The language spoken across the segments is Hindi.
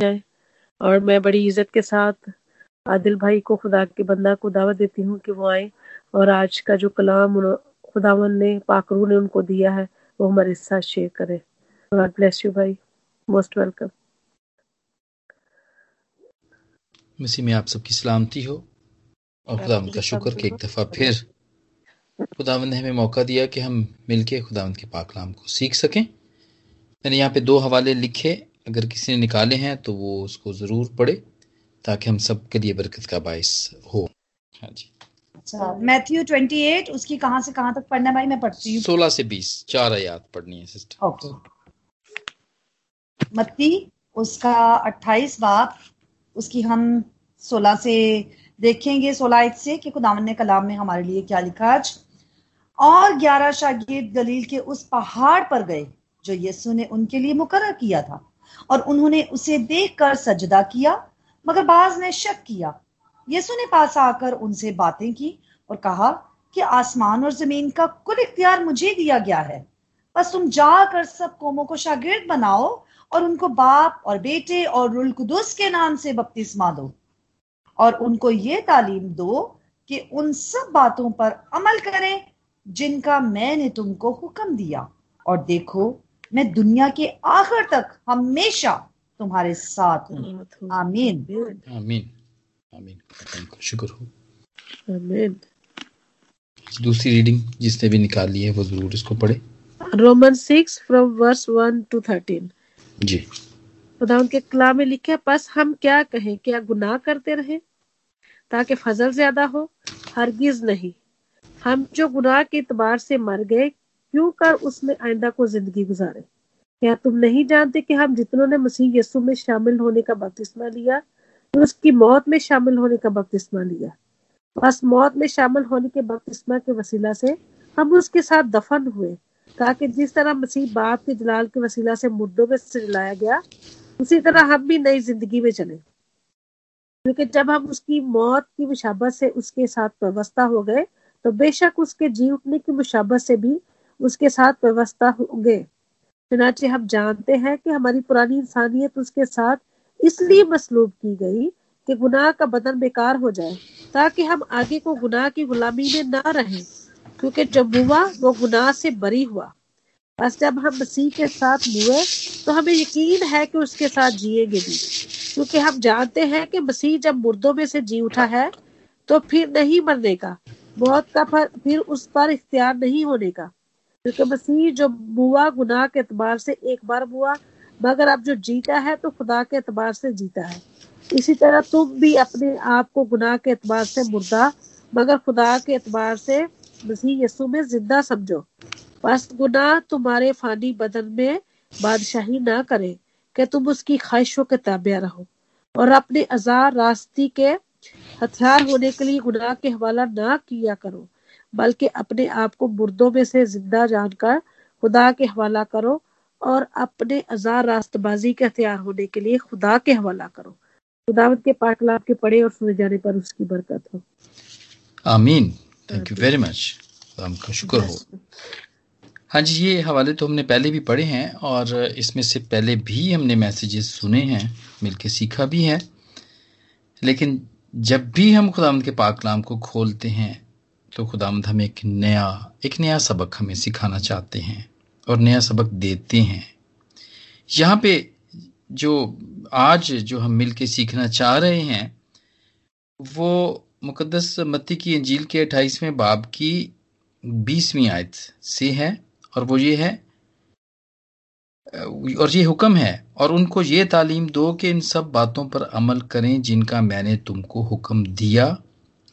जाए। और मैं बड़ी इज़्ज़त के साथ आदिल भाई को खुदा के बंदा को दावत देती हूँ कि वो आए। और आज का जो कलाम खुदावन ने पाकरू ने उनको दिया है, वो हमारे साथ शेयर करें। गॉड ब्लेस यू भाई। मोस्ट वेलकम मसीह में आप सबकी सलामती हो। और खुदावंद का शुक्र कि एक दफ़ा फिर खुदावंद ने हमें मौका दिया कि हम मिलके खुदावंद के पाकलाम को सीख सकें। मैंने यहाँ पे दो हवाले लिखे। अगर किसी ने निकाले हैं तो वो उसको ज़रूर पढ़े ताकि हम सब के लिए बरकत का बायस हो। हाँ जी। अच्छा मैथ्यू 28 उसकी कहाँ से कहाँ तक पढ़ना भाई? मैं पढ़ती हूँ। सोलह से बीस चार आयात पढ़नी है सिस्टर। ओके। मत्ती उसका 28 बाप उसकी हम 16 से देखेंगे 16 से कि खुदावन ने कलाम में हमारे लिए क्या लिखा आज। और ग्यारह शागिर्द गलील के उस पहाड़ पर गए जो यीशु ने उनके लिए मुकर किया था। और उन्होंने उसे देखकर सजदा किया, मगर बाज ने शक किया। यीशु ने पास आकर उनसे बातें की और कहा कि आसमान और ज़मीन का कुल इख्तियार मुझे दिया गया है। बस तुम जाकर सब कौमों को शागिर्द बनाओ और उनको बाप और बेटे और रुल कुदुस के नाम से बपतिस्मा दो। और उनको ये तालीम दो कि उन सब बातों पर अमल करें जिनका मैंने तुमको हुक्म दिया। और देखो मैं दुनिया के आखिर तक हमेशा तुम्हारे साथ हूँ। आमीन। आमीन। आमीन। शुक्र हो। आमीन। दूसरी रीडिंग जिसने भी निकाल ली है वो ज़रूर इसको पढ़े। Roman six from verse one to thirteen. जी। खुदा उनके कला में लिखे बस हम क्या कहें क्या गुनाह करते रहे? ताकि फजल ज़्यादा हो हरगिज नहीं। हम जो गुनाह के इतबार से मर गए क्यों कर उसमें आइंदा को ज़िंदगी गुजारे? क्या तुम नहीं जानते कि हम जितनों ने मसीह यस्सु में शामिल होने का बपतिस्मा लिया तो उसकी मौत में शामिल होने का बपतिस्मा लिया? बस मौत में शामिल होने के बपतिस्मा के वसीला से हम उसके साथ दफन हुए, ताकि जिस तरह मसीह बाप के जलाल के वसीला से मुर्दों में से जलाया गया, उसी तरह हम भी नई ज़िंदगी में चले। क्योंकि जब हम उसकी मौत की मुशाबत से उसके साथ व्यवस्था हो गए तो बेशक उसके जी उठने की मुशाबत से भी उसके साथ व्यवस्था होंगे। चुनाचे हम जानते हैं कि हमारी पुरानी इंसानियत उसके साथ इसलिए मसलूब की गई कि गुनाह का बदन बेकार हो जाए, ताकि हम आगे को गुनाह की गुलामी में ना रहें, क्योंकि जब हुआ, वो गुनाह से बरी हुआ। बस जब हम मसीह के साथ हुए तो हमें यकीन है कि उसके साथ जिएँगे भी। क्योंकि हम जानते हैं कि मसीह जब मुर्दों में से जी उठा है तो फिर नहीं मरने का। मौत का फिर उस पर इख्तियार नहीं होने का। क्योंकि मसीह जो बुआ गुनाह के एतबार से एक बार बुआ, मगर अब जो जीता है तो खुदा के एतबार से जीता है। इसी तरह तुम भी अपने आप को गुनाह के एतबार से मुर्दा, मगर खुदा के एतबार से मसीह यसु में ज़िंदा समझो। बस गुनाह तुम्हारे फानी बदन में बादशाही ना करे कि तुम उसकी ख्वाहिशों के ताबिया रहो। और अपने अजार रास्ती के हथियार होने के लिए गुनाह के हवाला ना किया करो। बल्कि अपने आप को मुर्दों में से ज़िंदा जानकर खुदा के हवाला करो और अपने अजार रास्तबाजी के हथियार होने के लिए खुदा के हवाला करो। खुदावत के पाकलाम के पढ़े और सुने जाने पर उसकी बरकत हो। आमीन। थैंक यू वेरी मच का शुक्र हो। हाँ जी ये हवाले तो हमने पहले भी पढ़े हैं और इसमें से पहले भी हमने मैसेजेस सुने हैं मिलके सीखा भी है। लेकिन जब भी हम खुदा के पाकलाम को खोलते हैं तो खुदामद हमें एक नया एक नया सबक हमें सिखाना चाहते हैं और नया सबक देते हैं। यहाँ पे जो आज जो हम मिल के सीखना चाह रहे हैं, वो मुकदस मत्ती की अंजील के अट्ठाईसवें बाब की बीसवीं आयत से है और वो ये है और ये हुक्म है, और उनको ये तालीम दो कि इन सब बातों पर अमल करें जिनका मैंने तुमको हुक्म दिया।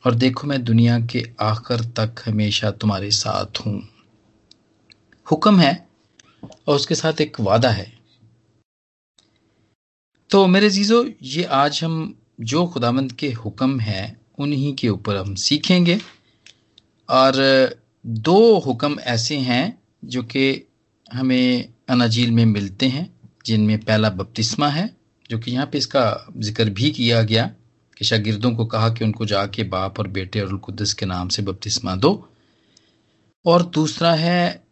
और देखो मैं दुनिया के आखिर तक हमेशा तुम्हारे साथ हूँ। हुक्म है और उसके साथ एक वादा है। तो मेरे जीजो ये आज हम जो खुदामंद के हुक्म है, उन्हीं के ऊपर हम सीखेंगे। और दो हुक्म ऐसे हैं जो कि हमें अनाजील में मिलते हैं, जिनमें पहला बपतिस्मा है, जो कि यहाँ पे इसका ज़िक्र भी किया गया। कि शागिर्दों को कहा कि उनको जाके बाप और बेटे और कुदस के नाम से बपतिस्मा दो। और दूसरा है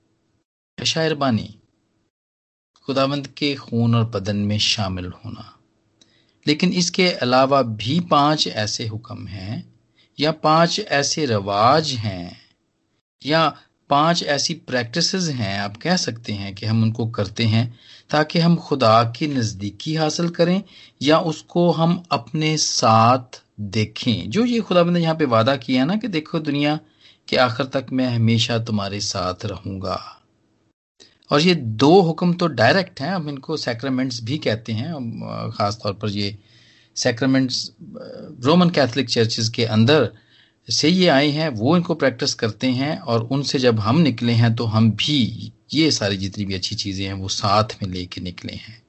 शायरबानी खुदावंद के खून और बदन में शामिल होना। लेकिन इसके अलावा भी पाँच ऐसे हुक्म हैं, या पाँच ऐसे रवाज हैं, या पाँच ऐसी प्रैक्टिसेस हैं, आप कह सकते हैं कि हम उनको करते हैं ताकि हम खुदा की नज़दीकी हासिल करें या उसको हम अपने साथ देखें। जो ये खुदा ने यहाँ पे वादा किया ना कि देखो दुनिया के आखिर तक मैं हमेशा तुम्हारे साथ रहूँगा। और ये दो हुक्म तो डायरेक्ट हैं, हम इनको सैक्रामेंट्स भी कहते हैं। खास तौर पर ये सैक्रामेंट्स रोमन कैथलिक चर्चेज के अंदर से ये आए हैं, वो इनको प्रैक्टिस करते हैं और उनसे जब हम निकले हैं तो हम भी ये सारी जितनी भी अच्छी चीज़ें हैं वो साथ में लेके निकले हैं।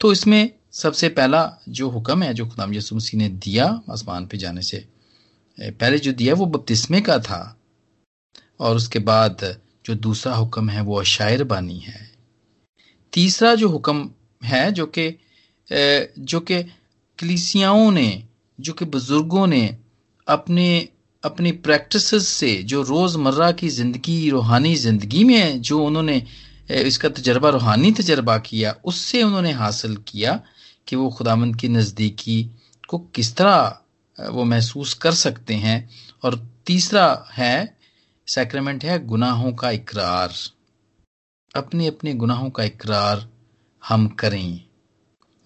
तो इसमें सबसे पहला जो हुक्म है, जो खुदाम यसु मसीह ने दिया आसमान पे जाने से पहले जो दिया वो बपतिस्मे का था और उसके बाद जो दूसरा हुक्म है वो अशायर बानी है। तीसरा जो हुक्म है जो कि जो कि कलिसियाओं ने, जो कि बुज़ुर्गों ने अपने, अपनी प्रैक्टिस से, जो रोज़मर्रा की ज़िंदगी, रूहानी ज़िंदगी में जो उन्होंने इसका तजर्बा, रूहानी तजर्बा किया, उससे उन्होंने हासिल किया कि वो खुदामंद की नज़दीकी को किस तरह वो महसूस कर सकते हैं। और तीसरा है सैक्रेमेंट है गुनाहों का इकरार। अपने अपने गुनाहों का इकरार हम करें।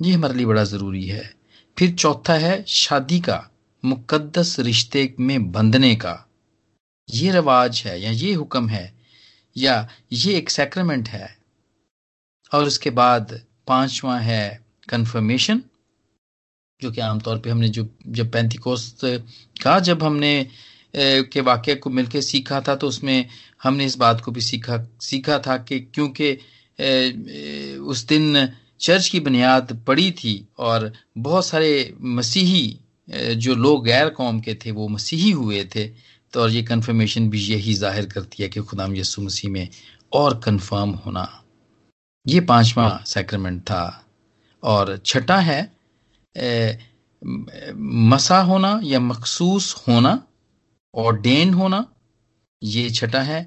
ये हमारे लिए बड़ा ज़रूरी है। फिर चौथा है शादी का मुकद्दस रिश्ते में बंधने का। ये रवाज है या ये हुक्म है या ये एक सैक्रेमेंट है? और उसके बाद पांचवा है कन्फर्मेशन जो कि आमतौर पे हमने जो, जब पैंतीकोस्त का जब हमने के वाक्य को मिलकर सीखा था तो उसमें हमने इस बात को भी सीखा सीखा था कि क्योंकि उस दिन चर्च की बुनियाद पड़ी थी और बहुत सारे मसीही जो लोग गैर कौम के थे वो मसीही हुए थे तो और ये कन्फर्मेशन भी यही ज़ाहिर करती है कि खुदाम यसु मसीह में और कन्फर्म होना। ये पांचवा सैक्रेमेंट था। और छठा है ए, मसा होना या मखसूस होना और डेन होना ये छठा है।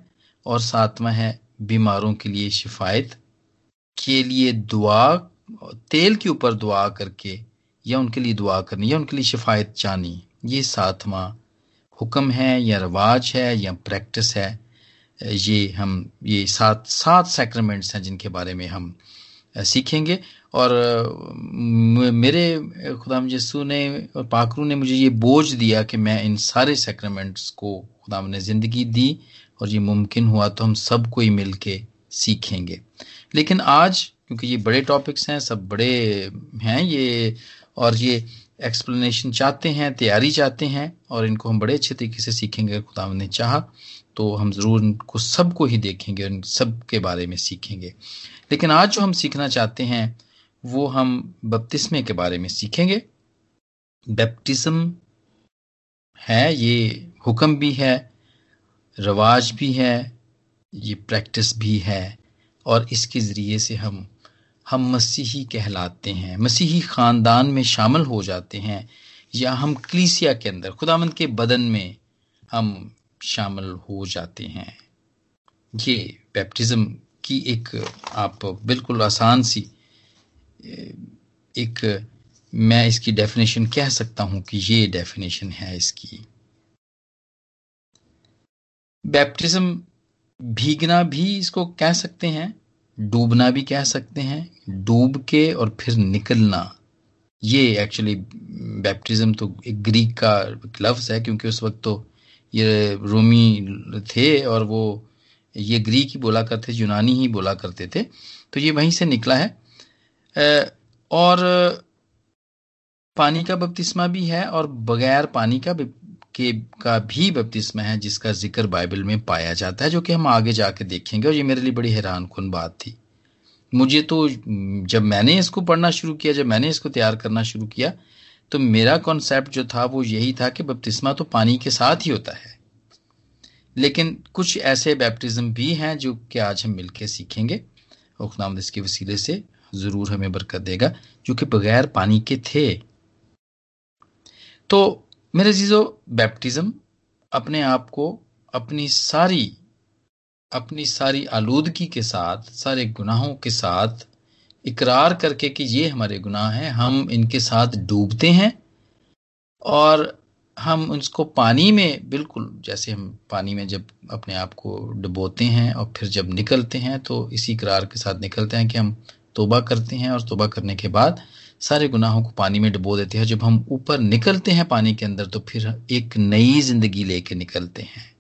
और सातवां है बीमारों के लिए शिफायत के लिए दुआ तेल के ऊपर दुआ करके या उनके लिए दुआ करनी, या उनके लिए शिफायत चाहनी, ये सातवां हुक्म है, या रवाज है, या प्रैक्टिस है। ये हम, ये सात सात सैक्रेमेंट्स हैं जिनके बारे में हम सीखेंगे। और मेरे खुदाम यसू ने और पाकरू ने मुझे ये बोझ दिया कि मैं इन सारे सेक्रेमेंट्स को खुदाम ने ज़िंदगी दी और ये मुमकिन हुआ तो हम सबको ही मिल के सीखेंगे। लेकिन आज, क्योंकि ये बड़े टॉपिक्स हैं, सब बड़े हैं, ये और ये एक्सप्लेनेशन चाहते हैं, तैयारी चाहते हैं, और इनको हम बड़े अच्छे तरीके से सीखेंगे खुदा ने चाह तो हम ज़रूर इनको सबको ही देखेंगे और सब के बारे में सीखेंगे। लेकिन आज जो हम सीखना चाहते हैं, वो हम बपतिस्मे के बारे में सीखेंगे। बैप्टिज्म है, ये हुक्म भी है, रवाज भी है, ये प्रैक्टिस भी है, और इसके ज़रिए से हम हम मसीही कहलाते हैं, मसीही ख़ानदान में शामिल हो जाते हैं, या हम क्लीसिया के अंदर खुदामंद के बदन में हम शामिल हो जाते हैं। ये बैप्टिज्म की एक, आप बिल्कुल आसान सी, एक, मैं इसकी डेफिनेशन कह सकता हूँ कि ये डेफिनेशन है इसकी। बैप्टिज्म भीगना भी इसको कह सकते हैं डूबना भी कह सकते हैं, डूब के और फिर निकलना। ये एक्चुअली बैप्टिज्म तो एक ग्रीक का लफ्ज है, क्योंकि उस वक्त तो ये रोमी थे और वो ये ग्रीक ही बोला करते यूनानी ही बोला करते थे। तो ये वहीं से निकला है। और पानी का बपतिस्मा भी है और बगैर पानी का के, का भी बपतिस्मा है, जिसका ज़िक्र बाइबल में पाया जाता है, जो कि हम आगे जाके देखेंगे, और ये मेरे लिए बड़ी हैरान कन बात थी। मुझे तो जब मैंने इसको पढ़ना शुरू किया, जब मैंने इसको तैयार करना शुरू किया तो मेरा कॉन्सेप्ट जो था, वो यही था कि बपतिस्मा तो पानी के साथ ही होता है। लेकिन कुछ ऐसे बैप्टिज्म भी हैं, जो कि आज हम मिलकर सीखेंगे। खुदाम इसके वसीले से ज़रूर हमें बरकत देगा, जो कि बगैर पानी के थे। तो मेरे जीजो बैप्टिज्म अपने आप को अपनी सारी अपनी सारी आलूदगी के साथ, सारे गुनाहों के साथ इकरार करके कि ये हमारे गुनाह हैं, हम इनके साथ डूबते हैं और हम उसको पानी में बिल्कुल, जैसे हम पानी में जब अपने आप को डुबोते हैं और फिर जब निकलते हैं तो इसी करार के साथ निकलते हैं कि हम तोबा करते हैं और तोबा करने के बाद सारे गुनाहों को पानी में डुबो देते हैं। जब हम ऊपर निकलते हैं पानी के अंदर तो फिर एक नई ज़िंदगी लेके निकलते हैं।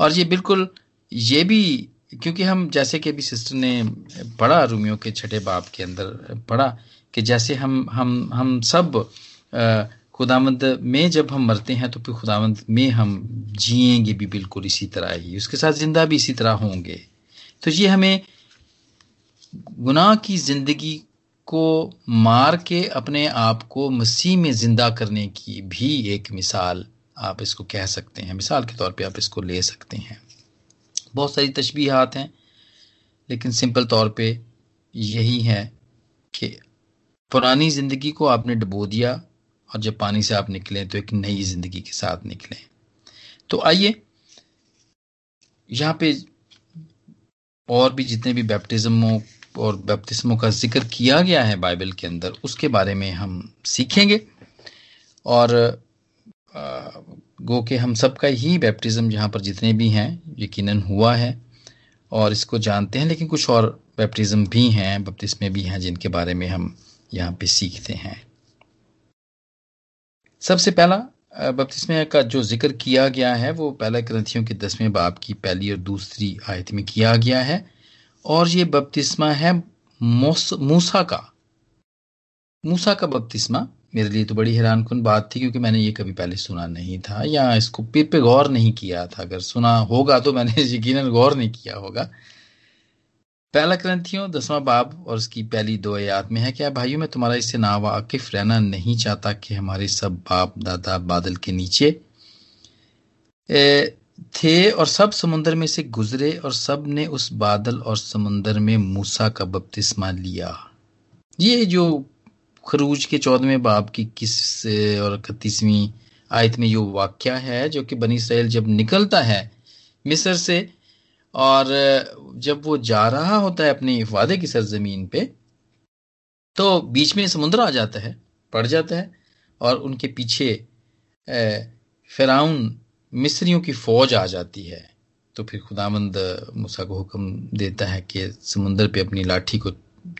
और ये बिल्कुल, ये भी, क्योंकि हम जैसे कि अभी सिस्टर ने पढ़ा रूमियों के छठे बाप के अंदर, पढ़ा कि जैसे हम हम हम सब खुदामंद में जब हम मरते हैं तो फिर खुदामंद में हम जिएँगे भी बिल्कुल इसी तरह ही। उसके साथ ज़िंदा भी इसी तरह होंगे। तो ये हमें गुनाह की ज़िंदगी को मार के अपने आप को मसीह में ज़िंदा करने की भी एक मिसाल आप इसको कह सकते हैं। मिसाल के तौर पे आप इसको ले सकते हैं। बहुत सारी तशबीहात हैं, लेकिन सिंपल तौर पे यही है कि पुरानी ज़िंदगी को आपने डबो दिया और जब पानी से आप निकले तो एक नई ज़िंदगी के साथ निकले। तो आइए, यहाँ पे और भी जितने भी बैप्टिज्मों और बैप्तिस्मों का ज़िक्र किया गया है बाइबल के अंदर, उसके बारे में हम सीखेंगे। और गो के हम सबका ही बैप्टिज़म जहाँ पर जितने भी हैं, यकीनन हुआ है और इसको जानते हैं, लेकिन कुछ और बैप्टिज्म भी हैं बपतिस्मे भी हैं, जिनके बारे में हम यहाँ पे सीखते हैं। सबसे पहला बपतिस्मे का जो ज़िक्र किया गया है, वो पहला ग्रंथियों के दसवें बाब की पहली और दूसरी आयत में किया गया है। और ये बपतिस्मा है मूसा का। मूसा का बपतिस्मा। मेरे लिए तो बड़ी हैरान कन बात थी, क्योंकि मैंने ये कभी पहले सुना नहीं था, या इसको पे पे गौर नहीं किया था। अगर सुना होगा तो मैंने यकीन गौर नहीं किया होगा। पहला ग्रंथियों, दसवां बाब और उसकी पहली दो आयात में है क्या भाइयों, मैं तुम्हारा इससे ना वाकिफ रहना नहीं चाहता कि हमारे सब बाप दादा बादल के नीचे थे और सब समुन्द्र में से गुजरे और सबने उस बादल और समुन्द्र में मूसा का बपतिस्मा लिया। ये जो खरूज के चौदहवें बाब की किस और इकतीसवीं आयत में जो वाक्य है जो कि बनी इसराइल जब निकलता है मिस्र से और जब वो जा रहा होता है अपने वादे की सरजमीन पे तो बीच में समुद्र आ जाता है, पड़ जाता है और उनके पीछे फिराउन मिस्रियों की फौज आ जाती है तो फिर खुदामंद मूसा को हुक्म देता है कि समुंदर पे अपनी लाठी को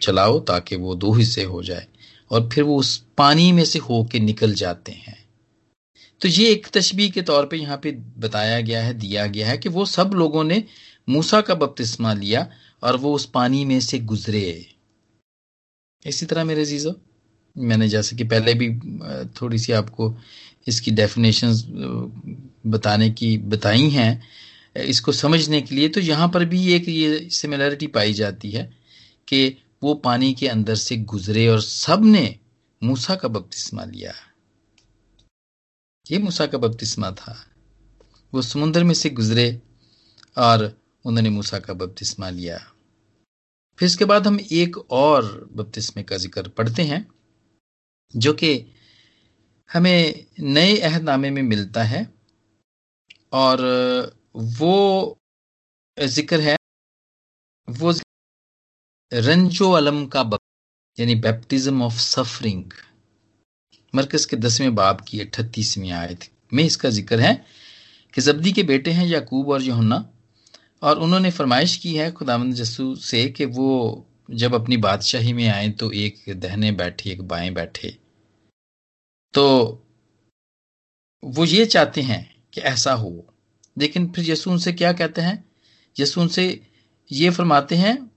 चलाओ ताकि वो दो हिस्से हो जाए। और फिर वो उस पानी में से होके निकल जाते हैं। तो ये एक तशबी के तौर पे यहाँ पे बताया गया है, दिया गया है कि वो सब लोगों ने मूसा का बपतिस्मा लिया और वो उस पानी में से गुजरे। इसी तरह मेरे जीजो मैंने जैसे कि पहले भी थोड़ी सी आपको इसकी डेफिनेशन बताने की, बताई हैं। इसको समझने के लिए तो यहाँ पर भी एक ये सिमिलरिटी पाई जाती है कि वो पानी के अंदर से गुजरे और सबने मूसा का बपतिस्मा लिया। ये मूसा का बपतिस्मा था। वो समुद्र में से गुजरे और उन्होंने मूसा का बपतिस्मा लिया। फिर इसके बाद हम एक और बपतिस्मे का ज़िक्र पढ़ते हैं, जो कि हमें नए अहदनामे में मिलता है और वो ज़िक्र है, वो रंजो अलम का यानी बैप्टिज्म ऑफ़ सफरिंग मरकज के दसवें बाब की अठतीसवीं आयत में इसका ज़िक्र है कि जब्दी के बेटे हैं याकूब और यहुन्ना, और उन्होंने फरमाइश की है खुदावंद जस्सू से कि वो जब अपनी बादशाही में आए तो एक दहने बैठे, एक बाएँ बैठे। तो वो ये चाहते हैं कि ऐसा हो। लेकिन फिर यसू उनसे क्या कहते हैं? यसू उनसे ये फरमाते हैं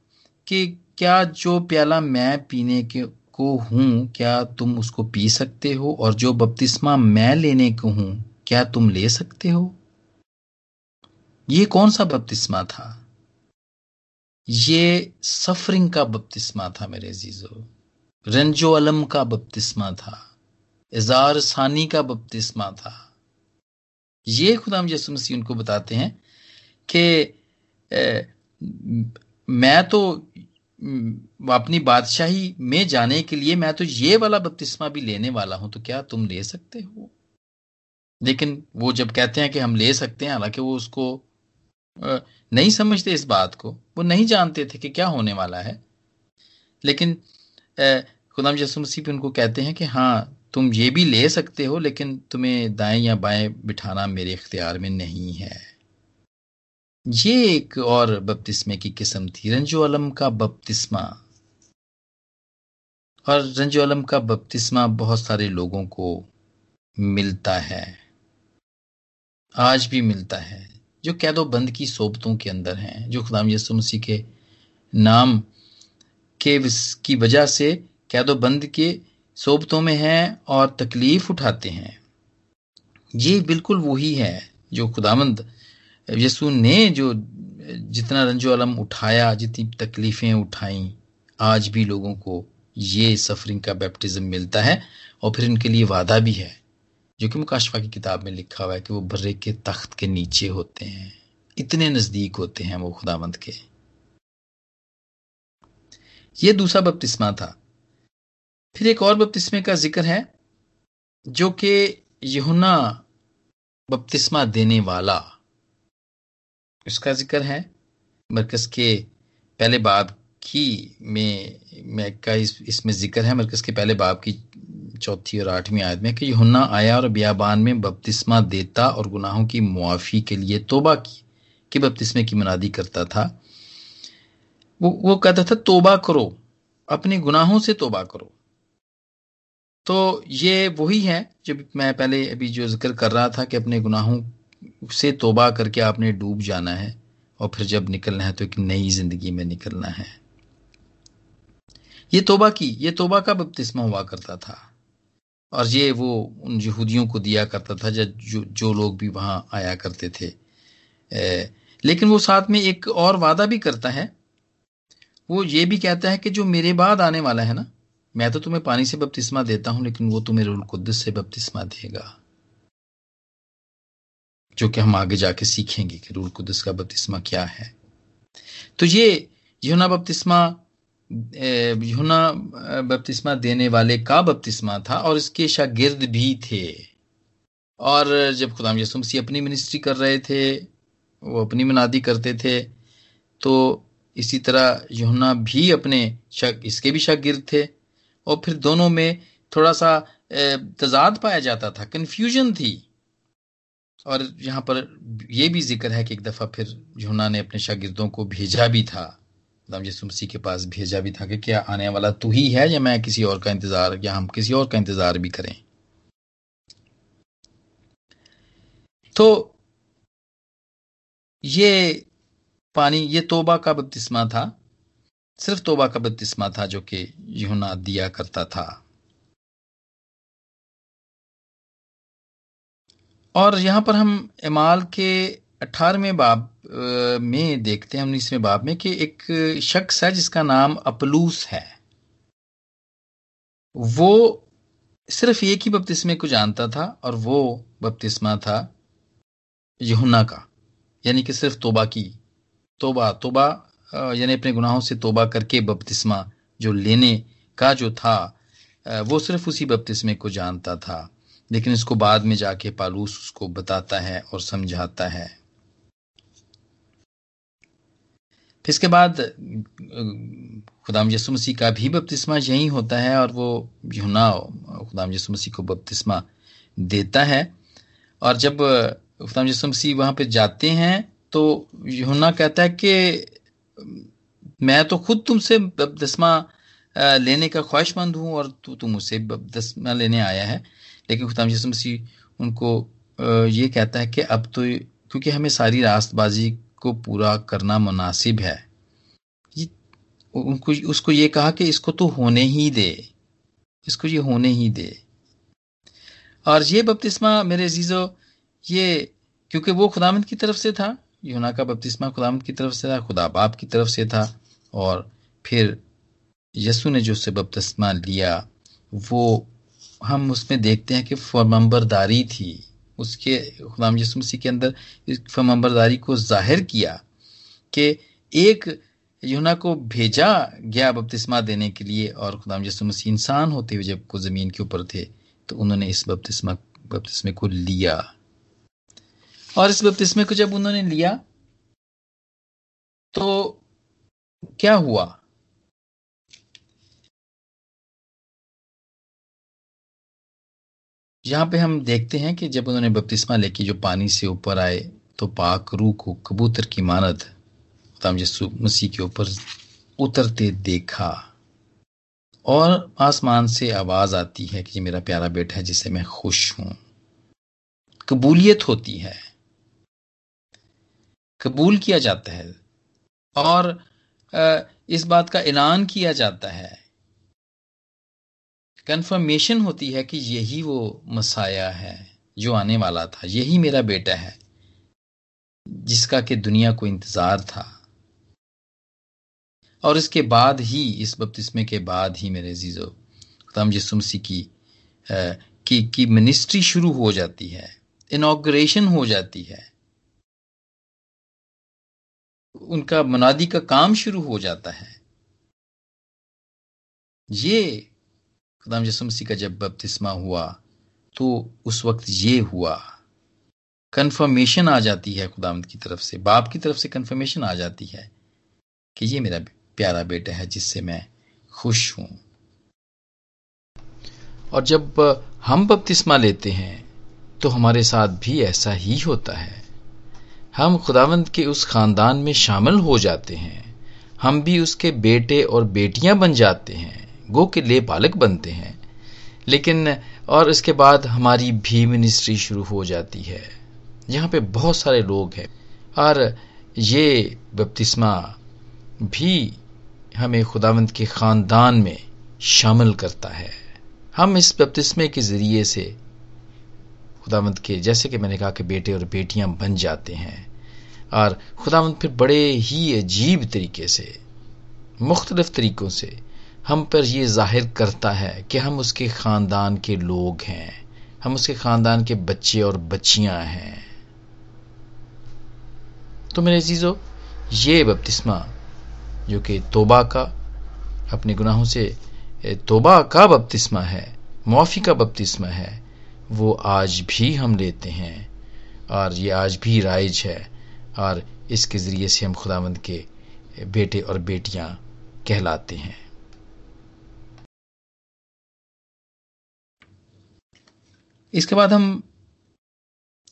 कि क्या जो प्याला मैं पीने के, को हूँ, क्या तुम उसको पी सकते हो? और जो बपतिस्मा मैं लेने को हूँ, क्या तुम ले सकते हो? ये कौन सा बपतिस्मा था? ये सफरिंग का बपतिस्मा था मेरे जीजो रंजो अलम का बपतिस्मा था। इजार सानी का बपतिस्मा था। ये खुदाम यसु मसीह उनको बताते हैं कि मैं तो अपनी बादशाही में जाने के लिए मैं तो ये वाला बपतिस्मा भी लेने वाला हूँ तो क्या तुम ले सकते हो? लेकिन वो जब कहते हैं कि हम ले सकते हैं, हालाँकि वो उसको नहीं समझते इस बात को, वो नहीं जानते थे कि क्या होने वाला है। लेकिन खुदाम यसु मसीह भी उनको कहते हैं कि हाँ तुम ये भी ले सकते हो, लेकिन तुम्हें दाएँ या बाएँ बिठाना मेरे इख्तियार में नहीं है। ये एक और बपतिस्मे की किस्म थी, रंजो अलम का बपतिस्मा। और रंजो अलम का बपतिस्मा बहुत सारे लोगों को मिलता है, आज भी मिलता है, जो कैदो बंद की सोबतों के अंदर हैं, जो खुदाम यसु मसीह के नाम के की वजह से कैदो बंद के सोबतों में हैं और तकलीफ़ उठाते हैं। ये बिल्कुल वही है जो खुदामंद यसु ने जो जितना रंजो अलम उठाया, जितनी तकलीफें उठाई, आज भी लोगों को ये सफरिंग का बैप्टिज्म मिलता है और फिर इनके लिए वादा भी है। जो कि मुकाशफा की किताब में लिखा हुआ है कि वो बर्रे के तख्त के नीचे होते हैं। इतने नज़दीक होते हैं वो खुदावंत के। ये दूसरा बपतिस्मा था। फिर एक और बपतिस्मे का ज़िक्र है जो कि यहुना बपतिस्मा देने वाला। इसका ज़िक्र है मरकज के पहले बाब की में मैं का इस, इसमें ज़िक्र है मरकज के पहले बाब की चौथी और आठवीं आयत में कि यूहन्ना आया और बियाबान में बपतिस्मा देता और गुनाहों की मुआफ़ी के लिए तोबा की कि बपतिस्मे की मनादी करता था। वो वो कहता था तोबा करो अपने गुनाहों से तोबा करो। तो ये वही है, जब मैं पहले अभी जो ज़िक्र कर रहा था कि अपने गुनाहों से तोबा करके आपने डूब जाना है और फिर जब निकलना है तो एक नई ज़िंदगी में निकलना है। ये तोबा की, ये तोबा का बपतिस्मा हुआ करता था। और ये वो उन यहूदियों को दिया करता था जो जो लोग भी वहाँ आया करते थे। लेकिन वो साथ में एक और वादा भी करता है। वो ये भी कहता है कि जो मेरे बाद आने वाला है ना मैं तो तुम्हें पानी से बपतिस्मा देता हूँ, लेकिन वो तुम्हें रुल कुद्दस से बपतिस्मा देगा। जो कि हम आगे जाके सीखेंगे कि रूल कुदस का बपतिस्मा क्या है। तो ये यूना बपतिस्मा यूना बपतिस्मा देने वाले का बपतिस्मा था, और इसके शागिर्द भी थे। और जब खुदाम यसु मसीह अपनी मिनिस्ट्री कर रहे थे, वो अपनी मनादी करते थे तो इसी तरह यूना भी अपने शक इसके भी शागिर्द थे। और फिर दोनों में थोड़ा सा तजाद पाया जाता था। कन्फ्यूज़न थी। और यहाँ पर यह भी ज़िक्र है कि एक दफ़ा फिर जुना ने अपने शागिर्दों को भेजा भी था। यसु मसीह के पास भेजा भी था कि क्या आने वाला तू ही है या मैं किसी और का इंतज़ार या हम किसी और का इंतज़ार भी करें? तो ये पानी, ये तोबा का बपतिस्मा था। सिर्फ़ तोबा का बपतिस्मा था जो कि यूना दिया करता था। और यहाँ पर हम इमाल के अठारहवें बाब में देखते हैं, उन्नीसवें बाब में कि एक शख्स है जिसका नाम अपलूस है। वो सिर्फ़ एक ही बपतिस्मे को जानता था और वो बपतिस्मा था यहुना का, यानी कि सिर्फ़ तोबा की, तोबा तोबा यानी अपने गुनाहों से तोबा करके बपतिस्मा जो लेने का जो था वो सिर्फ़ उसी बपतिस्मे को जानता था, लेकिन इसको बाद में जाके पालूस उसको बताता है और समझाता है। फिर इसके बाद खुदाम यसु मसीह का भी बपतिस्मा यही होता है और वो यूना खुदाम यसु मसीह को बपतिस्मा देता है। और जब खुदाम यसु मसीह वहाँ पे जाते हैं तो यूना कहता है कि मैं तो खुद तुमसे बपतिस्मा लेने का ख्वाहिशमंद हूँ और तू तुम मुझसे बपतिस्मा लेने आया है। लेकिन खुदाम यसु मसीह उनको ये कहता है कि अब तो क्योंकि हमें सारी रास्तबाजी को पूरा करना मुनासिब है। ये, उनको, उसको ये कहा कि इसको तो होने ही दे। इसको ये होने ही दे। और ये बपतिस्मा मेरे अजीजो, ये, क्योंकि वो खुदामंद की तरफ़ से था यूना का बपतिस्मा खुदामंद की तरफ़ से था खुदा बाप की तरफ़ से था और फिर यसु ने जो उससे बपतिस्मा लिया, वो हम उसमें देखते हैं कि फरमंबरदारी थी। उसके, खुदाम यसु मसीह के अंदर इस फरमंबरदारी को ज़ाहिर किया कि एक यूना को भेजा गया बपतिस्मा देने के लिए और खुदाम यसु मसीह इंसान होते हुए जब को ज़मीन के ऊपर थे तो उन्होंने इस बपतिस्मा, बपतिस्मे को लिया। और इस बपतिस्मे को जब उन्होंने लिया तो क्या हुआ? यहाँ पे हम देखते हैं कि जब उन्होंने बपतिस्मा लेके जो पानी से ऊपर आए तो पाक रूह को कबूतर की मानद, खुदाम यसु मसीह के ऊपर उतरते देखा और आसमान से आवाज़ आती है कि ये मेरा प्यारा बेटा है, जिसे मैं खुश हूँ। कबूलियत होती है। कबूल किया जाता है और इस बात का ऐलान किया जाता है। कंफर्मेशन होती है कि यही वो मसाया है, जो आने वाला था, यही मेरा बेटा है, जिसका कि दुनिया को इंतज़ार था। और इसके बाद ही, इस बपतिस्मे के बाद ही मेरे जीजो खुदाम यसुमसी की की की मिनिस्ट्री शुरू हो जाती है इनाग्रेशन हो जाती है। उनका मुनादी का काम शुरू हो जाता है। ये खुदाम यसुमसी का जब बपतिस्मा हुआ तो उस वक्त ये हुआ। कंफर्मेशन आ जाती है खुदामद की तरफ़ से, बाप की तरफ़ से कंफर्मेशन आ जाती है कि ये मेरा प्यारा बेटा है जिससे मैं खुश हूँ। और जब हम बपतिस्मा लेते हैं तो हमारे साथ भी ऐसा ही होता है। हम खुदावंद के उस खानदान में शामिल हो जाते हैं। हम भी उसके बेटे और बेटियाँ बन जाते हैं। गो के ले पालक बनते हैं। लेकिन, और इसके बाद हमारी भी मिनिस्ट्री शुरू हो जाती है। यहाँ पे बहुत सारे लोग हैं। और ये बपतिस्मा भी हमें खुदावंत के खानदान में शामिल करता है। हम इस बपतिस्मे के ज़रिए से खुदावंत के, जैसे कि मैंने कहा कि बेटे और बेटियाँ बन जाते हैं। और खुदावंत फिर बड़े ही अजीब तरीके से, मुख्तलिफ़ तरीकों से हम पर यह ज़ाहिर करता है कि हम उसके खानदान के लोग हैं। हम उसके खानदान के बच्चे और बच्चियाँ हैं। तो मेरे चीज़ों ये बपतिस्मा, जो कि तोबा का, अपने गुनाहों से तोबा का बपतिस्मा है, मुआफ़ी का बपतिस्मा है वो आज भी हम लेते हैं और ये आज भी राइज है और इसके ज़रिए से हम खुदावंद के बेटे और बेटियाँ कहलाते हैं। इसके बाद हम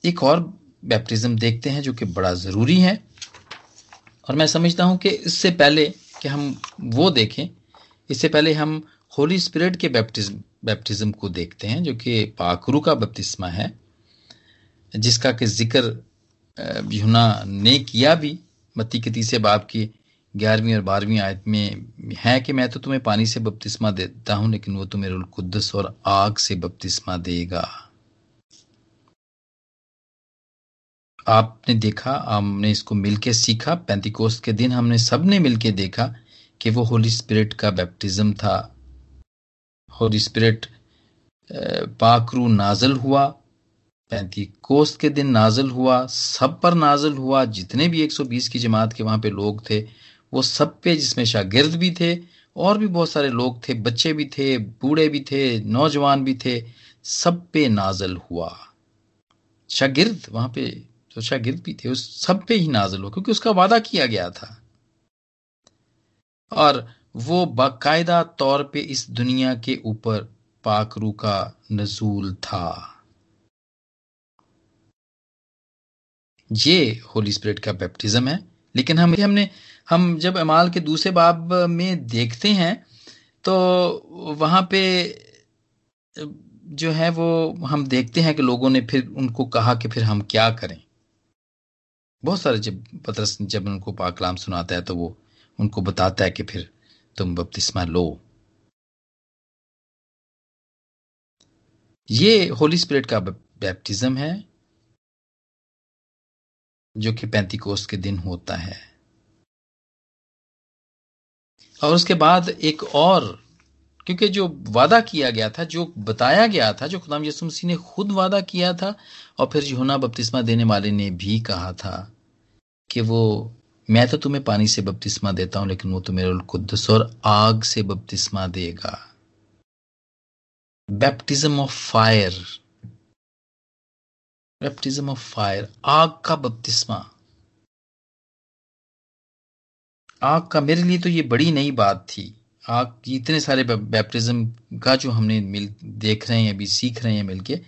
एक और बैप्टिज्म देखते हैं जो कि बड़ा ज़रूरी है और मैं समझता हूँ कि इससे पहले कि हम वो देखें, इससे पहले हम होली स्पिरिट के बैप्टिज्म बैप्टिज्म को देखते हैं, जो कि पाकरू का बपतिस्मा है, जिसका कि ज़िक्र यूना ने किया भी, मत्ती के तीसरे बाप की ग्यारहवीं और बारहवीं आयत में है कि मैं तो तुम्हें पानी से बपतिस्मा देता हूँ, लेकिन वो तुम्हें रुलकुद्दस और आग से बपतिस्मा देगा। आपने देखा, हमने इसको मिलके सीखा, पैंतीकोस्त के दिन हमने सबने मिलके देखा कि वो होली स्पिरिट का बैप्टिज्म था। होली स्पिरिट पाकरू नाजल हुआ पैंतीकोस्त के दिन नाजल हुआ, सब पर नाजल हुआ, जितने भी 120 की जमात के वहाँ पे लोग थे, वो सब पे जिसमें शागिर्द भी थे, और भी बहुत सारे लोग थे, बच्चे भी थे, बूढ़े भी थे, नौजवान भी थे, सब पे नाजल हुआ। शागिर्द, वहाँ पे जो शागिर्द भी थे उस सब पे ही नाजल हुआ, क्योंकि उसका वादा किया गया था। और वो बाकायदा तौर पे इस दुनिया के ऊपर पाकरू का नजूल था। ये होली स्पिरिट का बैप्टिज्म है, लेकिन हम हमने, हम जब अमाल के दूसरे बाब में देखते हैं तो वहाँ पे, जो है वो हम देखते हैं कि लोगों ने फिर उनको कहा कि फिर हम क्या करें। बहुत सारे जब, पतरस जब उनको पाकलाम सुनाता है तो वो उनको बताता है कि फिर तुम बपतिस्मा लो। ये होली स्पिरिट का बैप्टिज्म है, जो कि पैंतीकोस के दिन होता है। और उसके बाद एक और, क्योंकि जो वादा किया गया था, जो बताया गया था, जो खुदाम यसु मसीह ने खुद वादा किया था, और फिर यूहन्ना बपतिस्मा देने वाले ने भी कहा था कि वो मैं तो तुम्हें पानी से बपतिस्मा देता हूँ, लेकिन वो तो मेरे कुद्दस और आग से बपतिस्मा देगा। Baptism of fire baptism of fire आग का बपतिस्मा। आग का मेरे लिए तो ये बड़ी नई बात थी। आग की इतने सारे बैप्टिज्म का जो हमने मिल, देख रहे हैं, अभी सीख रहे हैं मिलके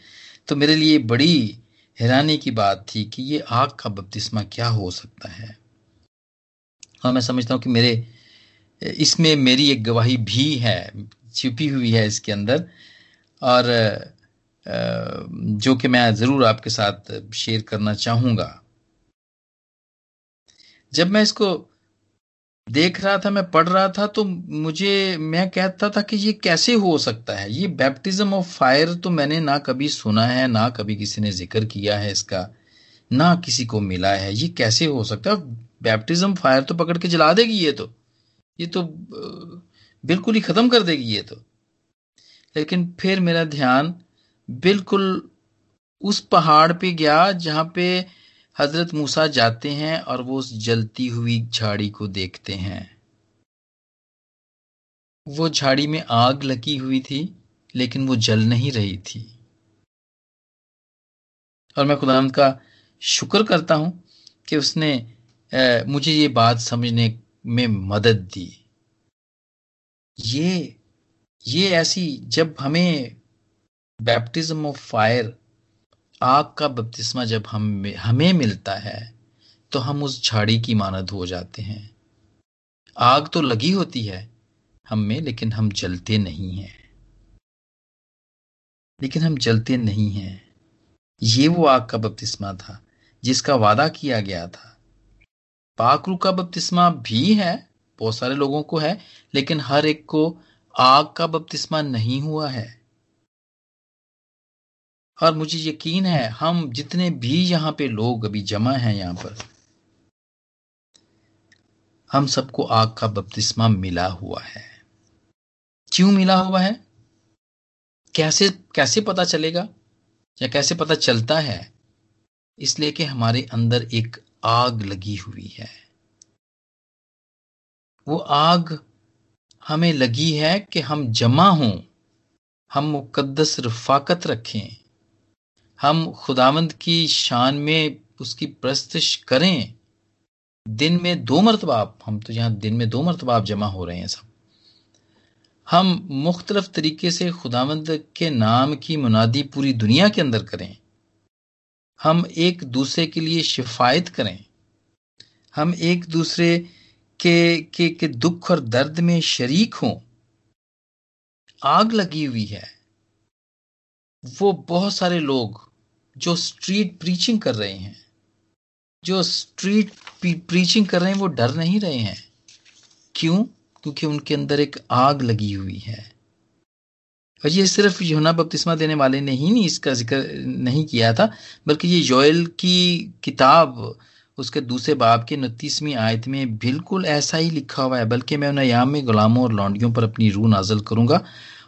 तो मेरे लिए बड़ी हैरानी की बात थी कि ये आग का बपतिस्मा क्या हो सकता है। और मैं समझता हूँ कि मेरे, इसमें मेरी एक गवाही भी है, छिपी हुई है इसके अंदर। और जो कि मैं ज़रूर आपके साथ शेयर करना चाहूँगा। जब मैं इसको देख रहा था, मैं पढ़ रहा था तो मुझे, मैं कहता था कि ये कैसे हो सकता है? ये बैप्टिज्म ऑफ़ फायर तो मैंने ना कभी सुना है, ना कभी किसी ने ज़िक्र किया है इसका, ना किसी को मिला है। ये कैसे हो सकता है? बैप्टिज्म फायर तो पकड़ के जला देगी ये तो। ये तो बिल्कुल ही खत्म कर देगी ये तो। लेकिन फिर मेरा ध्यान बिल्कुल उस पहाड़ पे गया जहाँ पे हज़रत मूसा जाते हैं और वो उस जलती हुई झाड़ी को देखते हैं। वो झाड़ी में आग लगी हुई थी, लेकिन वो जल नहीं रही थी। और मैं खुदा का शुक्र करता हूँ कि उसने मुझे ये बात समझने में मदद दी। ये ये ऐसी जब हमें बैप्टिज्म ऑफ़ फायर आग का बपतिस्मा जब हम हमें मिलता है तो हम उस झाड़ी की मानद हो जाते हैं। आग तो लगी होती है हम में, लेकिन हम जलते नहीं हैं। लेकिन हम जलते नहीं हैं। ये वो आग का बपतिस्मा था, जिसका वादा किया गया था। पाकरू का बपतिस्मा भी है, बहुत सारे लोगों को है, लेकिन हर एक को आग का बपतिस्मा नहीं हुआ है। और मुझे यकीन है, हम जितने भी यहाँ पे लोग अभी जमा हैं यहाँ पर, हम सबको आग का बपतिस्मा मिला हुआ है। क्यों मिला हुआ है? कैसे कैसे पता चलेगा या कैसे पता चलता है? इसलिए कि हमारे अंदर एक आग लगी हुई है। वो आग हमें लगी है कि हम जमा हों, हम मुकद्दस रफाकत रखें, हम खुदावंद की शान में उसकी प्रस्तश करें। दिन में दो मरतबा हम तो यहाँ दिन में दो मरतबा जमा हो रहे हैं सब। हम मुख्तलफ तरीके से खुदावंद के नाम की मुनादी पूरी दुनिया के अंदर करें। हम एक दूसरे के लिए शिफायत करें। हम एक दूसरे के, के, के दुख और दर्द में शरीक हों। आग लगी हुई है। वो बहुत सारे लोग जो स्ट्रीट प्रीचिंग कर रहे हैं जो स्ट्रीट प्रीचिंग कर रहे हैं वो डर नहीं रहे हैं। क्यों? क्योंकि उनके अंदर एक आग लगी हुई है। और ये सिर्फ़ योना बपतिस्मा देने वाले ने ही नहीं इसका ज़िक्र नहीं किया था, बल्कि ये योयल की किताब उसके दूसरे बाब के उनतीसवीं आयत में बिल्कुल ऐसा ही लिखा हुआ है, बल्कि मैं उन्हें याम में गुलामों और लौंडियों पर अपनी रूह नाजल करूँगा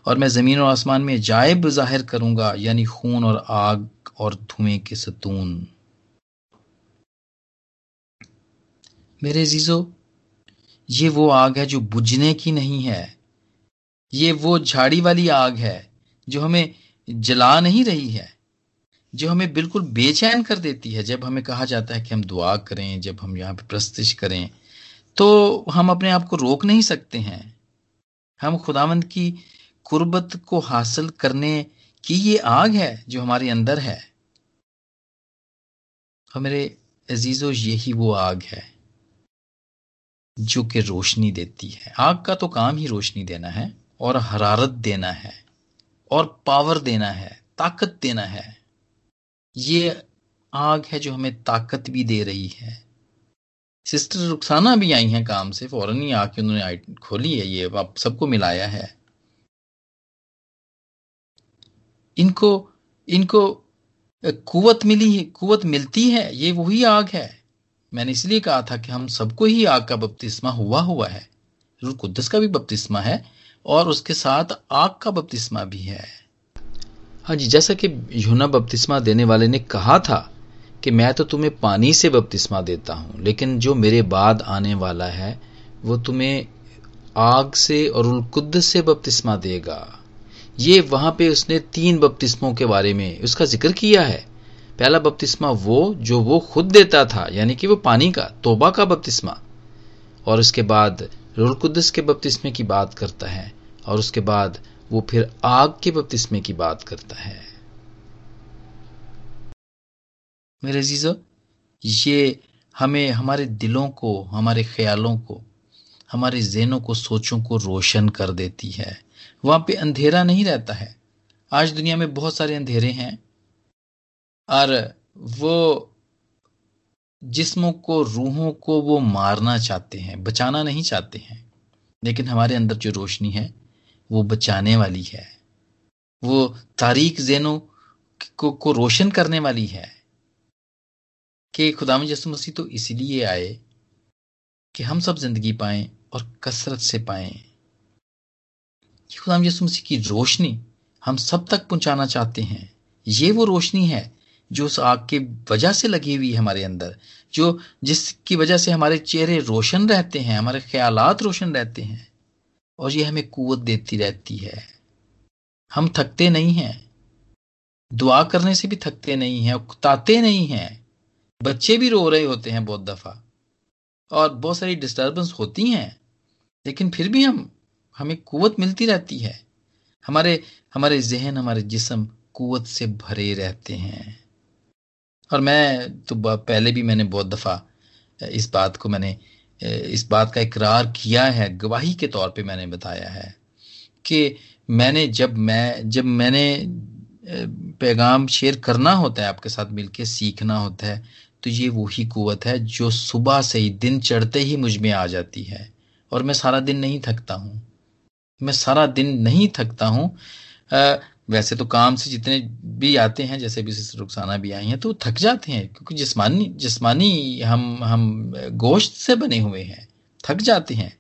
और मैं ज़मीन और आसमान में जायब ज़ाहिर करूँगा, यानी खून और आग और धुएँ के सतून। मेरे जीजो ये वो आग है जो बुझने की नहीं है ये वो झाड़ी वाली आग है जो हमें जला नहीं रही है, जो हमें बिल्कुल बेचैन कर देती है। जब हमें कहा जाता है कि हम दुआ करें, जब हम यहाँ पे प्रस्तिश करें तो हम अपने आप को रोक नहीं सकते हैं। हम खुदावंद की कुर्बत को हासिल करने की ये आग है जो हमारे अंदर है। और मेरे अजीजो, यही वो आग है जो कि रोशनी देती है। आग का तो काम ही रोशनी देना है। और हरारत देना है, और पावर देना है, ताकत देना है। ये आग है जो हमें ताकत भी दे रही है। सिस्टर रुखसाना भी आई हैं काम से, फ़ौरन ही आके उन्होंने खोली है, ये आप सबको मिलाया है। इनको इनको कुवत मिली है कुवत मिलती है, ये वही आग है। मैंने इसलिए कहा था कि हम सबको ही आग का बपतिस्मा हुआ हुआ है। रूह कुद्दस का भी बपतिस्मा है और उसके साथ आग का बपतिस्मा भी है। हाँ जी, जैसा कि यूना बपतिस्मा देने वाले ने कहा था कि मैं तो तुम्हें पानी से बपतिस्मा देता हूँ, लेकिन जो मेरे बाद आने वाला है, वो तुम्हें आग से और उलकुद्द से बपतिस्मा देगा। ये वहाँ पे उसने तीन बपतिस्मों के बारे में उसका ज़िक्र किया है। पहला बपतिस्मा वो, जो वो खुद देता था, यानी कि वो पानी का, तोबा का बपतिस्मा। और उसके बाद रोल कुदस के बपतिस्मे की बात करता है और उसके बाद वो फिर आग के बपतिस्मे की बात करता है। मेरे जीजो ये हमें हमारे दिलों को, हमारे ख्यालों को, हमारे जहनों को, सोचों को रोशन कर देती है। वहाँ पे अंधेरा नहीं रहता है। आज दुनिया में बहुत सारे अंधेरे हैं। और वो जिस्मों को रूहों को वो मारना चाहते हैं बचाना नहीं चाहते हैं। लेकिन हमारे अंदर जो रोशनी है वो बचाने वाली है। वो तारीख जेनों को, को रोशन करने वाली है कि खुदाम यसु मसीह तो इसलिए आए कि हम सब ज़िंदगी पाएँ और कसरत से पाएँ। खुदाम यसु मसीह की रोशनी हम सब तक पहुंचाना चाहते हैं। ये वो रोशनी है जो उस आग की वजह से लगी हुई है हमारे अंदर, जो जिसकी वजह से हमारे चेहरे रोशन रहते हैं, हमारे ख्यालात रोशन रहते हैं, और ये हमें कुवत देती रहती है। हम थकते नहीं हैं। दुआ करने से भी थकते नहीं हैं, उकताते नहीं हैं। बच्चे भी रो रहे होते हैं बहुत दफ़ा, और बहुत सारी डिस्टर्बेंस होती हैं, लेकिन फिर भी हम, हमें कुवत मिलती रहती है। हमारे हमारे जहन, हमारे जिसम कुवत से भरे रहते हैं। और मैं तो पहले भी मैंने बहुत दफ़ा इस बात को मैंने इस बात का इकरार किया है, गवाही के तौर पे मैंने बताया है कि मैंने जब मैं, जब मैंने पैगाम शेयर करना होता है, आपके साथ मिलके सीखना होता है तो ये वही कुवत है जो सुबह से ही, दिन चढ़ते ही मुझमें आ जाती है। और मैं सारा दिन नहीं थकता हूँ। मैं सारा दिन नहीं थकता हूँ। वैसे तो काम से जितने भी आते हैं, जैसे भी रुखसाना भी आई हैं तो थक जाते हैं, क्योंकि जिस्मानी जिस्मानी हम हम गोश्त से बने हुए हैं, थक जाते हैं।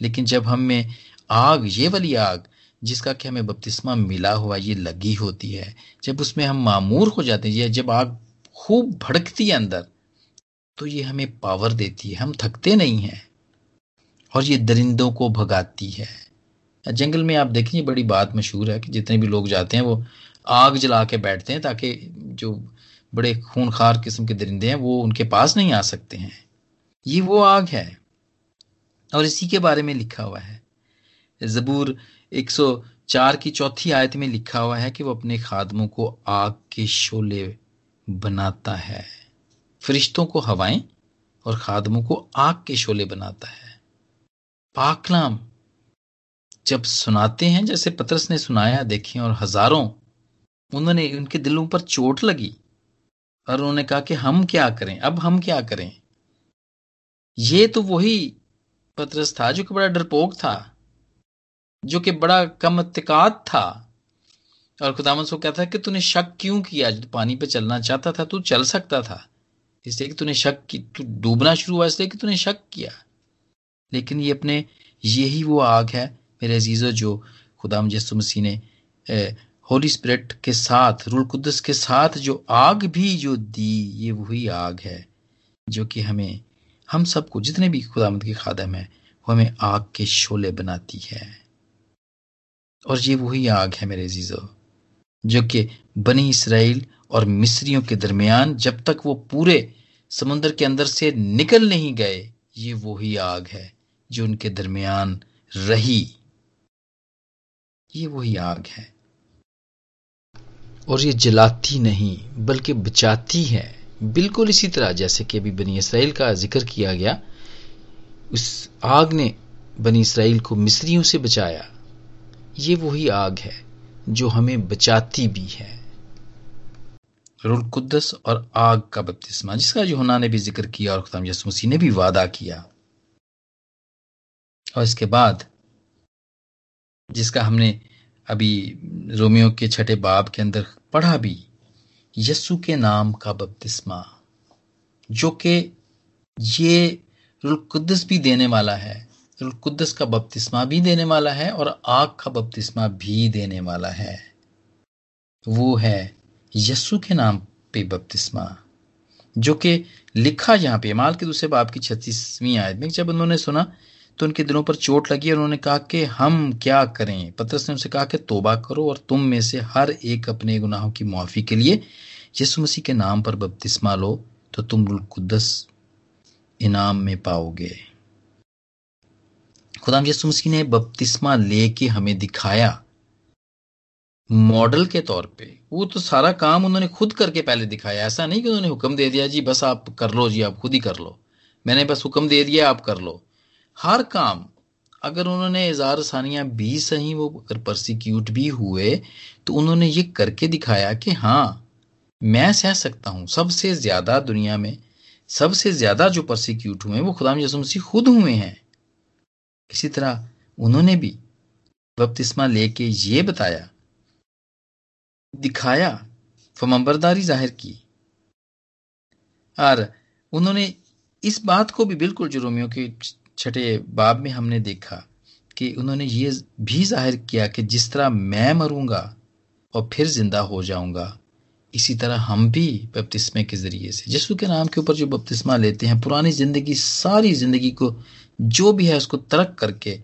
लेकिन जब हम में आग, ये वाली आग, जिसका कि हमें बपतिस्मा मिला हुआ, ये लगी होती है, जब उसमें हम मामूर हो जाते हैं जब आग खूब भड़कती है अंदर तो ये हमें पावर देती है, हम थकते नहीं हैं, और ये दरिंदों को भगाती है। जंगल में आप देखें बड़ी बात मशहूर है कि जितने भी लोग जाते हैं, वो आग जला के बैठते हैं ताकि जो बड़े खूनखार किस्म के दरिंदे हैं, वो उनके पास नहीं आ सकते हैं। ये वो आग है। और इसी के बारे में लिखा हुआ है। जबूर 104 की चौथी आयत में लिखा हुआ है कि वो अपने खादमों को आग के शोले बनाता है। फरिश्तों को हवाएँ और खादमों को आग के शोले बनाता है। पाकलाम जब सुनाते हैं, जैसे पत्रस ने सुनाया देखें और हज़ारों, उन्होंने उनके दिलों पर चोट लगी और उन्होंने कहा कि हम क्या करें? अब हम क्या करें? ये तो वही पत्रस था जो कि बड़ा डरपोक था, जो कि बड़ा कम तिकात था। और खुदामद को कहता है कि तूने शक क्यों किया? पानी पे चलना चाहता था, तू चल सकता था। इसलिए कि तूने शक की, तू डूबना शुरू हुआ, इसलिए कि तूने शक किया। लेकिन ये अपने, यही वो आग है मेरे अजीज़ों, जो खुदा यसु मसीह ने होली स्पिरिट के साथ, रूल कुदस के साथ जो आग भी जो दी, ये वही आग है, जो कि हमें, हम सबको, जितने भी खुदामद के खादम है, वो हमें आग के शोले बनाती है। और ये वही आग है मेरे अजीज़ों, जो कि बनी इसराइल और मिस्रियों के दरमियान, जब तक वो पूरे समुद्र के अंदर से निकल नहीं गए, ये वही आग है, जो उनके दरमियान रही। ये वही आग है। और ये जलाती नहीं, बल्कि बचाती है। बिल्कुल इसी तरह जैसे कि अभी बनी इसराइल का ज़िक्र किया गया, उस आग ने बनी इसराइल को मिस्रियों से बचाया। ये वही आग है, जो हमें बचाती भी है। रुल कुद्दस और आग का बपतिस्मा, जिसका यूहना ने भी ज़िक्र किया और खुदाम यसु मसीह ने भी वादा किया। और इसके बाद जिसका हमने अभी रोमियो के छठे बाब के अंदर पढ़ा भी यस्सु के नाम का बपतिस्मा, जो कि ये रुलकुद्दस भी देने वाला है। रुलकुद्दस का बपतिस्मा भी देने वाला है और आग का बपतिस्मा भी देने वाला है। वो है यस्सु के नाम पे बपतिस्मा, जो कि लिखा यहाँ पे, माल के दूसरे बाप की छत्तीसवीं आयत में, जब उन्होंने सुना तो उनके दिलों पर चोट लगी और उन्होंने कहा कि हम क्या करें? पत्रस ने उनसे कहा कि तोबा करो और तुम में से हर एक अपने गुनाहों की मुआफ़ी के लिए यीशु मसीह के नाम पर बपतिस्मा लो तो तुम कुदस इनाम में पाओगे। खुदाम यसु मसीह ने बपतिस्मा लेके हमें दिखाया। मॉडल के तौर पे, वो तो सारा काम उन्होंने खुद करके पहले दिखाया। ऐसा नहीं कि उन्होंने हुक्म दे दिया, जी, बस आप कर लो, जी, आप खुद ही कर लो। मैंने बस हुक्म दे दिया, आप कर लो। हर काम, अगर उन्होंने इजार सानियाँ भी सही, वो अगर परसिक्यूट भी हुए तो उन्होंने ये करके दिखाया कि हाँ मैं सह सकता हूँ। सबसे ज़्यादा दुनिया में, सबसे ज़्यादा जो परसिक्यूट हुए वो खुदाम यसु मसीह खुद हुए हैं। इसी तरह उन्होंने भी बपतिस्मा लेके ये बताया, दिखाया, फमबरदारी ज़ाहिर की। और उन्होंने इस बात को भी बिल्कुल जो रोमियो के छठे बाब में हमने देखा कि उन्होंने ये भी ज़ाहिर किया कि जिस तरह मैं मरूँगा और फिर ज़िंदा हो जाऊँगा, इसी तरह हम भी बपतिस्मे के ज़रिए से, यीशु के नाम के ऊपर जो बपतिस्मा लेते हैं, पुरानी ज़िंदगी, सारी ज़िंदगी को जो भी है उसको तरक करके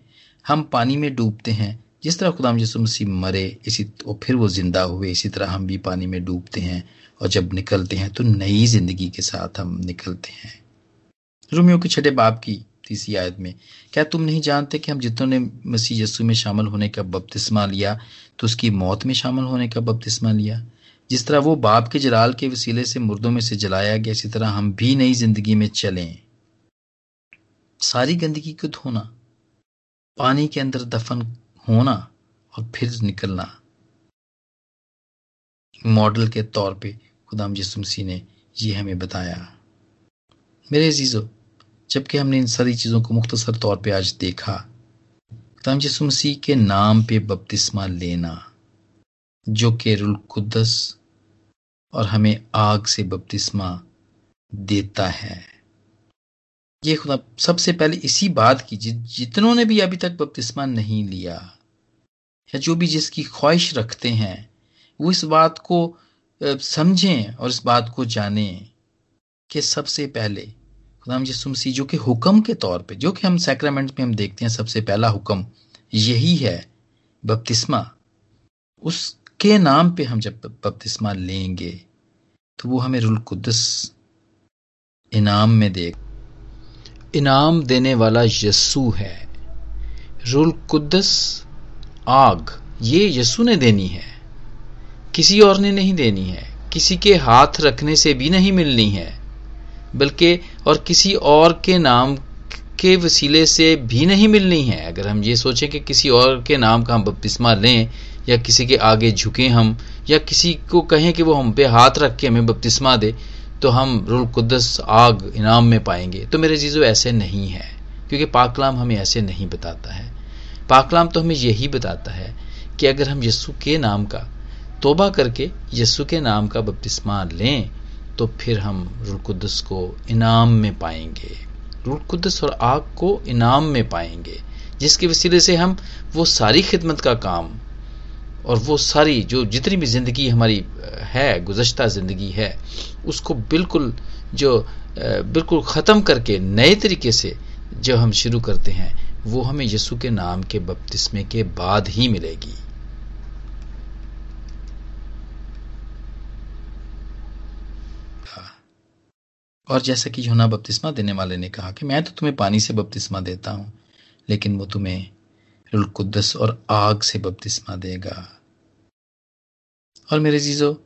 हम पानी में डूबते हैं। जिस तरह खुदाम यसु मसीह मरे, इसी और फिर वो ज़िंदा हुए, इसी तरह हम भी पानी में डूबते हैं और जब निकलते हैं तो नई ज़िंदगी के साथ हम निकलते हैं। रोमियो के छठे बाप की तीसरी आयत में। क्या तुम नहीं जानते कि हम जितनों मसीह यस्सु में शामिल होने का बपतिस्मा लिया तो उसकी मौत में शामिल होने का बपतिस्मा लिया? जिस तरह वो बाप के जलाल के वसीले से मुर्दों में से जलाया गया, इसी तरह हम भी नई ज़िंदगी में चलें। सारी गंदगी को धोना? पानी के अंदर दफन होना और फिर निकलना। मॉडल के तौर पे खुदाम यसु मसीह ने ये हमें बताया। मेरे अजीजों जबकि हमने इन सारी चीज़ों को मुख्तसर तौर पे आज देखा। खुदाम यसु मसीह के नाम पे बपतिस्मा लेना जो कि रुल कुदस और हमें आग से बपतिस्मा देता है। ये खुदा सबसे पहले इसी बात की जि, जितनों ने भी अभी तक बपतिस्मा नहीं लिया या जो भी जिसकी ख्वाहिश रखते हैं वो इस बात को समझें और इस बात को जानें कि सबसे पहले खुदाम यसु मसीह जो कि हुक्म के तौर पे, जो कि हम सैक्रामेंट में हम देखते हैं, सबसे पहला हुक्म यही है बपतिस्मा उसके नाम पे हम जब बपतिस्मा लेंगे तो वो हमें रुल कुदस इनाम में देगा इनाम देने वाला यस्सु है। रुल कुद्दस आग, ये यस्सु ने देनी है। किसी और ने नहीं देनी है। किसी के हाथ रखने से भी नहीं मिलनी है। बल्कि और किसी और के नाम के वसीले से भी नहीं मिलनी है। अगर हम ये सोचें कि किसी और के नाम का हम बपतिस्मा लें, या किसी के आगे झुकें हम, या किसी को कहें कि वो हम पे हाथ रख के हमें बपतिस्मा दे तो हम रुल कुदस आग इनाम में पाएँगे। तो मेरे चीज़ों ऐसे नहीं है, क्योंकि पाकलाम हमें ऐसे नहीं बताता है। पाकलाम तो हमें यही बताता है कि अगर हम यस्सु के नाम का तोबा करके यस्सु के नाम का बपतिस्मा लें तो फिर हम रुल कुदस को इनाम में पाएँगे। रुल कुदस और आग को इनाम में पाएँगे, जिसके वसीले से हम वो सारी खिदमत का काम और वो सारी जो जितनी भी ज़िंदगी हमारी है, गुजश्ता ज़िंदगी है, उसको बिल्कुल जो बिल्कुल ख़त्म करके नए तरीके से जो हम शुरू करते हैं, वो हमें यसु के नाम के बपतिस्मे के बाद ही मिलेगी। और जैसा कि योना बपतिस्मा देने वाले ने कहा कि मैं तो तुम्हें पानी से बपतिस्मा देता हूँ, लेकिन वो तुम्हें रुलकुदस और आग से बपतिस्मा देगा। और मेरे जीजो,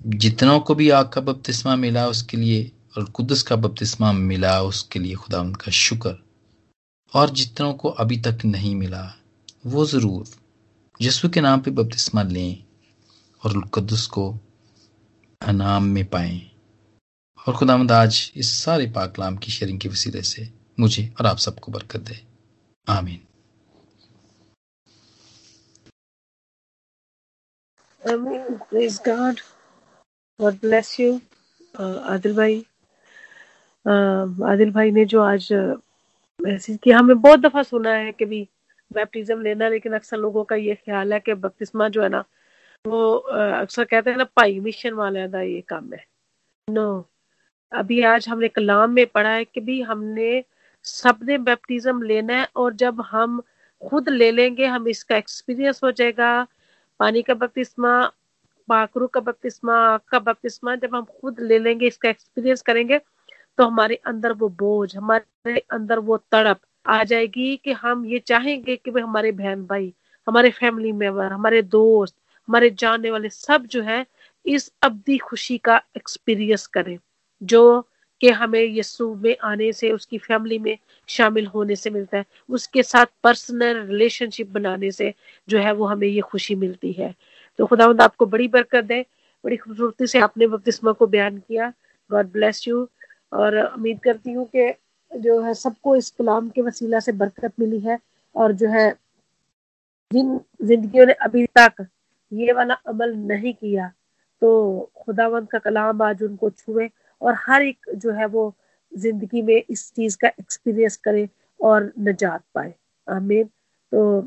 जितनों को भी आग का बपतिस्मा मिला उसके लिए और कुदस का बपतिस्मा मिला उसके लिए खुदा उनका शुक्र। और जितनों को अभी तक नहीं मिला, वो ज़रूर यस्सु के नाम पे बपतिस्मा लें और कुदस को अनाम में पाएँ। और खुदामद आज इस सारे पाकलाम की शेयरिंग के वसीले से मुझे और आप सबको बरकत दे आमीन. Praise God. God bless you. Uh, Adil भाई uh, आदिल भाई ने जो आज मैसेज किया हमें बहुत दफ़ा सुना है कि भी बैप्टिज्म लेना लेकिन अक्सर लोगों का ये ख्याल है कि बपतिस्मा जो है ना वो अक्सर कहते हैं ना पाई मिशन वाले का ये काम है नो अभी आज हमने कलाम में पढ़ा है कि भी हमने सबने बैप्टिज्म लेना है और जब हम खुद ले लेंगे, हम इसका एक्सपीरियंस हो जाएगा। पानी का बपतिस्मा पाकरू का बपतिस्मा आग का बपतिस्मा जब हम खुद ले लेंगे, इसका एक्सपीरियंस करेंगे तो हमारे अंदर वो बोझ, हमारे अंदर वो तड़प आ जाएगी कि हम ये चाहेंगे कि भाई हमारे बहन भाई हमारे फैमिली मेंबर हमारे दोस्त, हमारे जानने वाले सब जो है, इस अवधि खुशी का एक्सपीरियंस करें। जो कि हमें यस्सु में आने से, उसकी फैमिली में शामिल होने से मिलता है, उसके साथ पर्सनल रिलेशनशिप बनाने से जो है वो हमें ये खुशी मिलती है। तो खुदावंद, आपको बड़ी बरकत दे, बड़ी खूबसूरती से आपने बपतिस्मा को बयान किया। गॉड ब्लेस यू और उम्मीद करती हूँ कि जो है सबको इस कलाम के वसीला से बरकत मिली है और जो है जिन जिंदगियों ने अभी तक ये वाला अमल नहीं किया तो खुदावंत का कलाम आज उनको छुए। और हर एक जो है वो ज़िंदगी में इस चीज़ का एक्सपीरियंस करे और नजात पाए। आमीन। तो